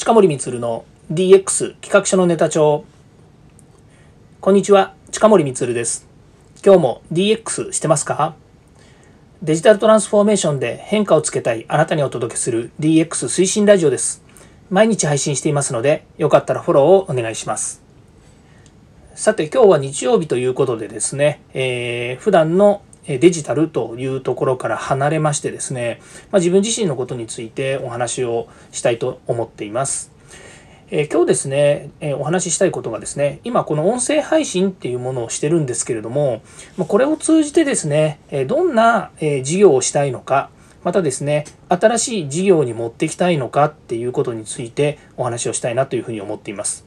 近森光の DX 企画書のネタ帳。こんにちは近森光です。今日も DX してますか？デジタルトランスフォーメーションで変化をつけたいあなたにお届けする DX 推進ラジオです。毎日配信していますのでよかったらフォローをお願いします。さて今日は日曜日ということでですね、えー、普段のデジタルというところから離れましてですね、まあ、自分自身のことについてお話をしたいと思っています。え今日ですね、えお話ししたいことがですね、今この音声配信っていうものをしてるんですけれども、まこれを通じてですね、えどんなえ事業をしたいのか、またですね、新しい事業に持っていきたいのかっていうことについてお話をしたいなというふうに思っています。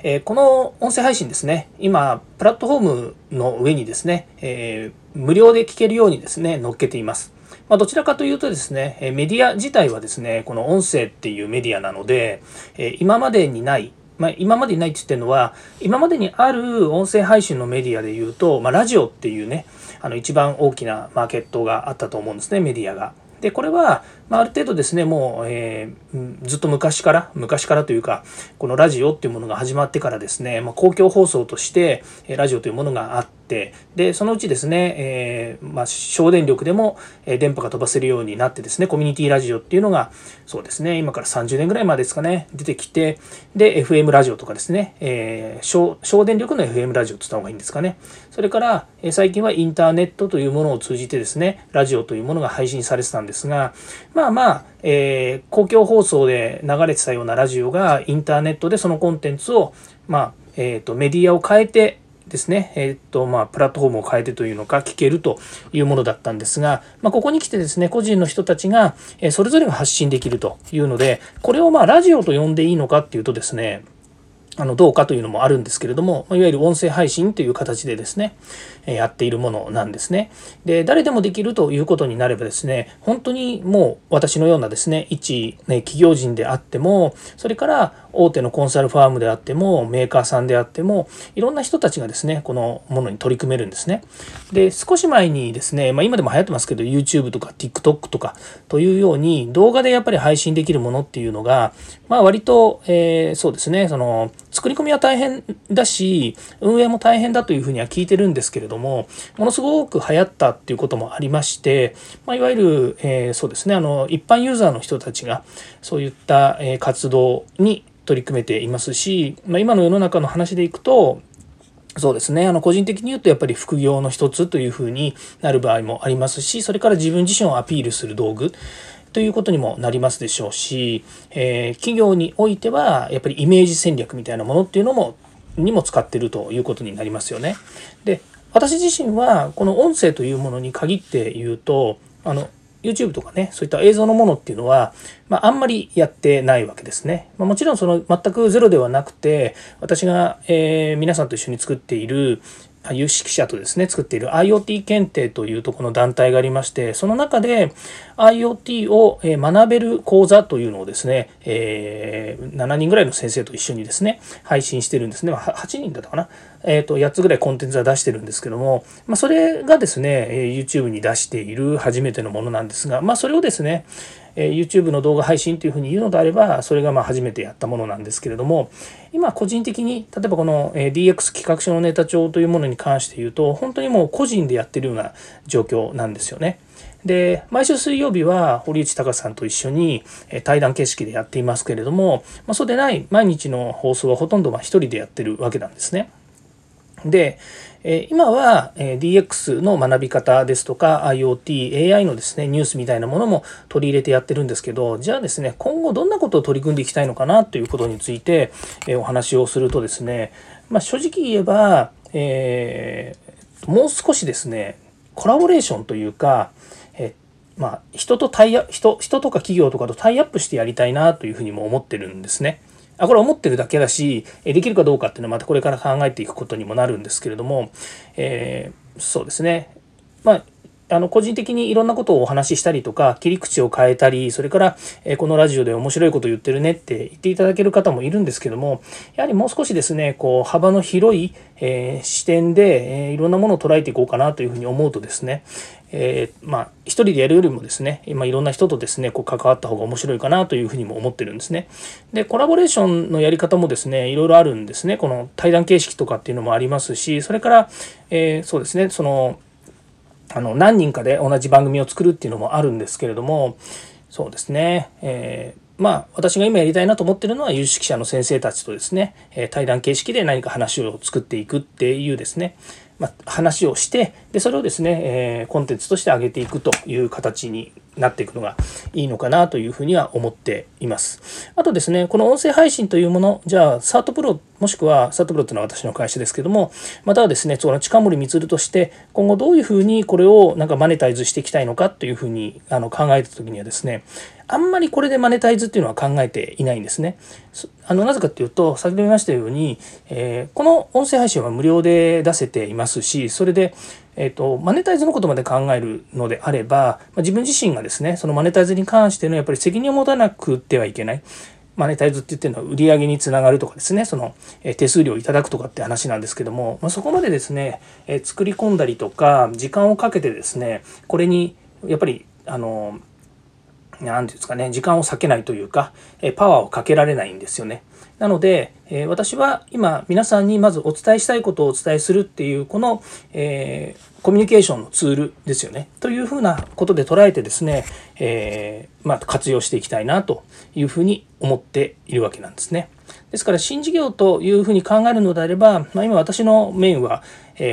えこの音声配信ですね、今、プラットフォームの上にですね、えー、無料で聞けるようにですね、載っけています。まあ、どちらかというとですね、メディア自体はですね、この音声っていうメディアなので、え今までにない、まあ、今までにないって言ってるのは、今までにある音声配信のメディアで言うと、まあ、ラジオっていうね、あの一番大きなマーケットがあったと思うんですね、メディアが。で、これは、まあ、ある程度ですね、もう、えー、ずっと昔から、昔からというか、このラジオっていうものが始まってからですね、まあ、公共放送として、ラジオというものがあって、で、そのうちですね、えー、まあ、省電力でも電波が飛ばせるようになってですね、コミュニティラジオっていうのが、そうですね、今から30年ぐらいまでですかね、出てきて、で、FM ラジオとかですね、えー、省省電力の FM ラジオって言った方がいいんですかね。それから、最近はインターネットというものを通じてですね、ラジオというものが配信されてたんですが、まあまあ、えー、公共放送で流れてたようなラジオがインターネットでそのコンテンツを、まあ、えっ、ー、と、メディアを変えてですね、えっ、ー、と、まあ、プラットフォームを変えてというのか、聞けるというものだったんですが、まあ、ここに来てですね、個人の人たちが、えそれぞれが発信できるというので、これをまあ、ラジオと呼んでいいのかっていうとですね、あのどうかというのもあるんですけれども、いわゆる音声配信という形でですね、やっているものなんですね。で、誰でもできるということになればですね、本当にもう私のようなですね、一、ね、企業人であっても、それから大手のコンサルファームであっても、メーカーさんであっても、いろんな人たちがですね、このものに取り組めるんですね。で、少し前にですね、まあ、今でも流行ってますけど、YouTube とか TikTok とかというように、動画でやっぱり配信できるものっていうのが、まあ割と、えー、そうですね、その、作り込みは大変だし、運営も大変だというふうには聞いてるんですけれども、ものすごく流行ったっていうこともありまして、まあ、いわゆる、えー、そうですね、あの、一般ユーザーの人たちが、そういった、え活動に取り組めていますし、まあ、今の世の中の話でいくと、そうですね。あの、個人的に言うと、やっぱり副業の一つというふうになる場合もありますし、それから自分自身をアピールする道具。ということにもなりますでしょうし、えー、企業においてはやっぱりイメージ戦略みたいなものっていうのもにも使ってるということになりますよね。で私自身はこの音声というものに限って言うとあの YouTube とかね、そういった映像のものっていうのは、まあ、あんまりやってないわけですね。まあ、もちろんその全くゼロではなくて、私が、えー、皆さんと一緒に作っている、有識者とですね、作っている IoT 検定というとこの団体がありまして、その中で IoT を学べる講座というのをですね、えー、7人ぐらいの先生と一緒にですね、配信してるんですね。8人だったかな。え、ー、と、8つぐらいコンテンツは出してるんですけども、まあ、それがですね、YouTube に出している初めてのものなんですが、まあ、それをですね、YouTube の動画配信というふうに言うのであれば、それがまあ初めてやったものなんですけれども、今個人的に、例えばこの DX 企画書のネタ帳というものに関して言うと、本当にもう個人でやってるような状況なんですよね。で、毎週水曜日は堀内隆さんと一緒に対談形式でやっていますけれども、まあ、そうでない毎日の放送はほとんどま一人でやってるわけなんですね。で、今は DX の学び方ですとか IoT、AI のですね、ニュースみたいなものも取り入れてやってるんですけど、じゃあですね、今後どんなことを取り組んでいきたいのかなということについてお話をするとですね、まあ、正直言えば、えー、もう少しですね、コラボレーションというか、えまあ、人とタイア人、人とか企業とかとタイアップしてやりたいなというふうにも思ってるんですね。あこれは思ってるだけだし、できるかどうかっていうのはまたこれから考えていくことにもなるんですけれども、えー、そうですね。まああの個人的にいろんなことをお話ししたりとか切り口を変えたりそれから、えこのラジオで面白いこと言ってるねって言っていただける方もいるんですけどもやはりもう少しですねこう幅の広い、え視点で、えいろんなものを捉えていこうかなというふうに思うとですねえー、まあ一人でやるよりもですね今いろんな人とですねこう関わった方が面白いかなというふうにも思ってるんですね。でコラボレーションのやり方もですねいろいろあるんですねこの対談形式とかっていうのもありますしそれから、えー、そうですねそのあの何人かで同じ番組を作るっていうのもあるんですけれどもそうですね、えーまあ、私が今やりたいなと思ってるのは有識者の先生たちとですね、え対談形式で何か話を作っていくっていうですね、まあ、話をしてでそれをですね、えー、コンテンツとして上げていくという形になっていくのがいいのかなというふうには思っています。あとですね、この音声配信というもの、じゃあ、サートプロ、もしくは、サートプロというのは私の会社ですけども、またはですね、その近森光として、今後どういうふうにこれをなんかマネタイズしていきたいのかというふうにあの考えた時にはですね、あんまりこれでマネタイズっていうのは考えていないんですね。あのなぜかっていうと先ほど言いましたように、えー、この音声配信は無料で出せていますしそれで、えーと、マネタイズのことまで考えるのであれば、まあ、自分自身がですねそのマネタイズに関してのやっぱり責任を持たなくてはいけない。マネタイズって言ってるのは売り上げにつながるとかですね、その手数料をいただくとかって話なんですけども、まあ、そこまでですね、え作り込んだりとか、時間をかけてですね、これにやっぱりあの何て言うんですかね、時間を割けないというか、えパワーをかけられないんですよね。なので、え私は今皆さんにまずお伝えしたいことをお伝えするっていうこの、えー、コミュニケーションのツールですよね。というふうなことで捉えてですね、えー、まあ、活用していきたいなというふうに思っているわけなんですね。ですから新事業というふうに考えるのであれば、まあ、今私のメインは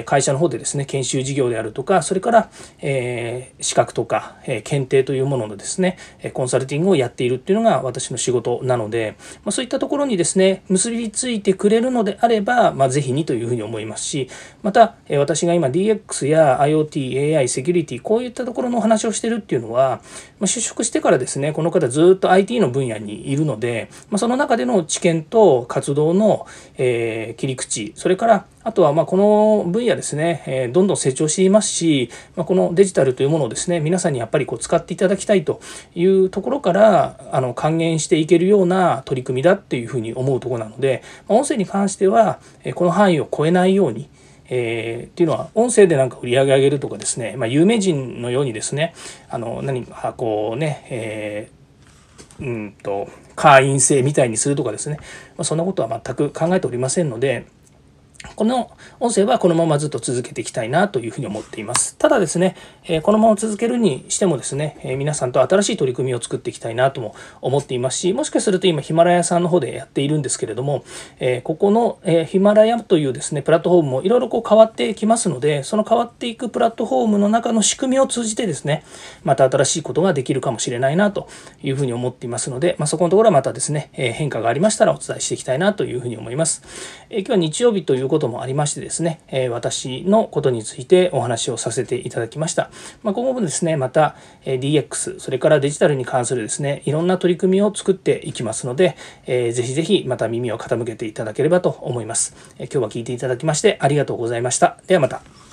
会社の方でですね、研修事業であるとか、それから、え資格とか、え検定というもののですね、コンサルティングをやっているっていうのが私の仕事なので、まあそういったところにですね、結びついてくれるのであれば、まあ、ぜひにというふうに思いますし、また、え私が今 DX や IoT、AI、セキュリティ、こういったところのお話をしてるっていうのは、まあ就職してからですね、この方ずっと IT の分野にいるので、まあその中での知見と活動の、え切り口、それからあとはまこの分野ですね、えどんどん成長していますし、まあこのデジタルというものをですね、皆さんにやっぱりこう使っていただきたいというところから、あの還元していけるような取り組みだっていうふうに思うところなので、ま音声に関しては、えこの範囲を超えないように、えー、っていうのは音声でなんか売り上げ上げるとかですね、まあ、有名人のようにですねあの何かこうね、えー、うんと会員制みたいにするとかですね、まあ、そんなことは全く考えておりませんのでこの音声はこのままずっと続けていきたいなというふうに思っています。ただですね、このまま続けるにしてもですね、皆さんと新しい取り組みを作っていきたいなとも思っていますし、もしかすると今ヒマラヤさんの方でやっているんですけれども、ここの、ヒマラヤというですね、プラットフォームもいろいろこう変わってきますので、その変わっていくプラットフォームの中の仕組みを通じてですね、また新しいことができるかもしれないなというふうに思っていますので、まあ、そこのところはまたですね、変化がありましたらお伝えしていきたいなというふうに思います。今日は日曜日ということもありましてですね、え私のことについてお話をさせていただきました。まあ、今後もですね、また DX、それからデジタルに関するですね、いろんな取り組みを作っていきますので、えー、ぜひぜひまた耳を傾けていただければと思います。え今日は聞いていただきましてありがとうございました。ではまた。